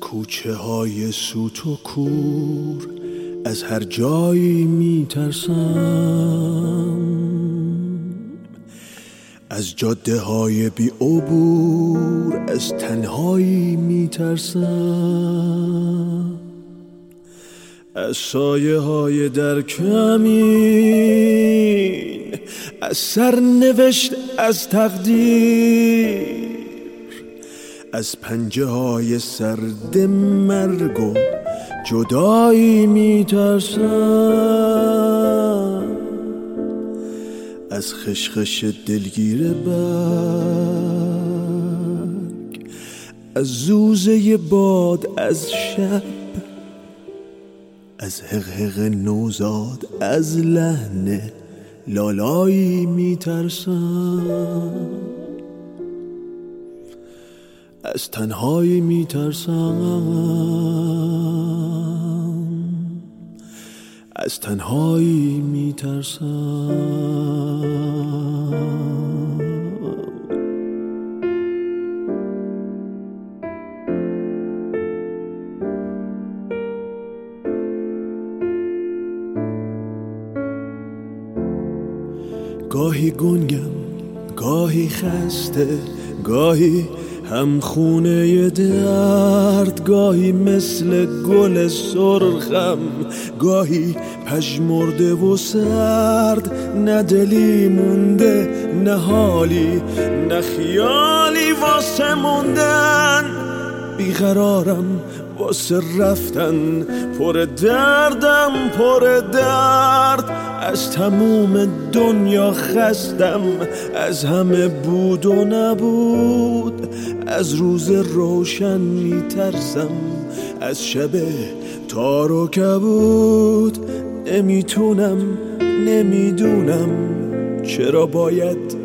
کوچه های سوت و کور از هر جایی میترسم. از جاده های بی عبور از تنهایی میترسم. از سایه های در کمین از سرنوشت از تقدیر از پنجه های سرد مرگ و جدایی میترسم. از خشخش دلگیر برگ از زوزه باد از شب از حقحق نوزاد از لحن لالایی میترسم. از تنهایی میترسم. از تنهایی میترسم. گاهی گنگم گاهی خسته گاهی هم خونه درد گاهی مثل گل سرخم. گاهی پژمرده و سرد نه دلی مونده نه حالی نه خیالی واسه موندن. بیقرارم واسه رفتن پر دردم پر درد. از تموم دنیا خستم از همه بود و نبود. از روز روشن میترسم از شب تار و کبود. نمی‌تونم نمی‌دونم چرا باید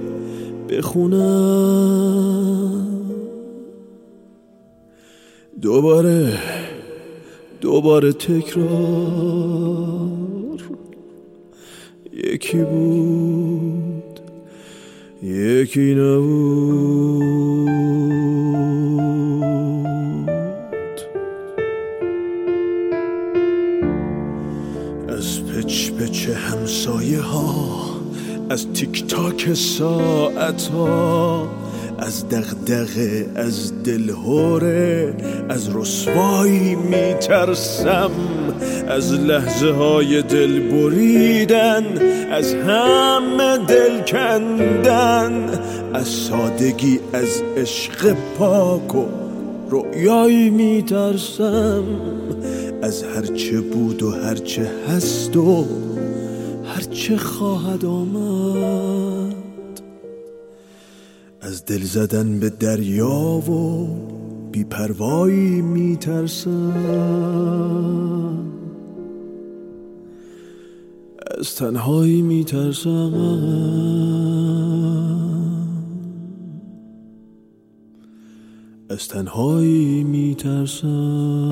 بخونم. دوباره دوباره تکرار. یکی بود یکی نبود. از پچ پچ همسایه ها از تیک تاک ساعت ها از دغدغه از دلهوره از رسوایی میترسم از لحظه های دل بریدن از همه دل کندن از سادگی از عشق پاک و رؤیایی میترسم از هرچه بود و هرچه هست و هرچه خواهد آمد. از دل زدن به دریا و بیپروایی میترسم. از تنهایی میترسم. از تنهایی میترسم.